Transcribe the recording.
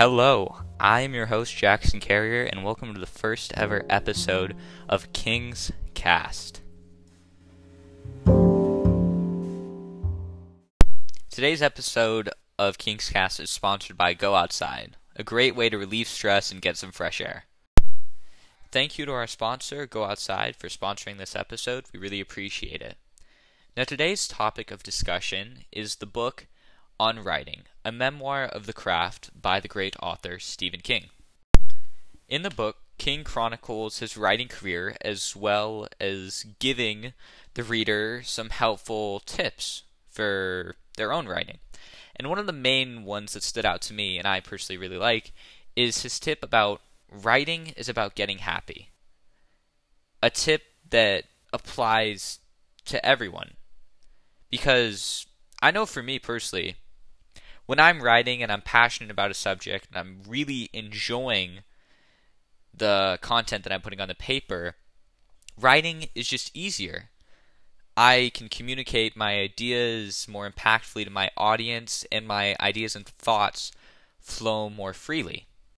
Hello, I am your host Jackson Carrier, and welcome to the first ever episode of King's Cast. Today's episode of King's Cast is sponsored by Go Outside, a great way to relieve stress and get some fresh air. Thank you to our sponsor, Go Outside, for sponsoring this episode. We really appreciate it. Now, today's topic of discussion is the book on Writing, a memoir of the craft by the great author Stephen King. In the book, King chronicles his writing career as well as giving the reader some helpful tips for their own writing. And one of the main ones that stood out to me, and I personally really like, is his tip about writing is about getting happy. A tip that applies to everyone. Because I know for me personally, when I'm writing and I'm passionate about a subject and I'm really enjoying the content that I'm putting on the paper, writing is just easier. I can communicate my ideas more impactfully to my audience, and my ideas and thoughts flow more freely.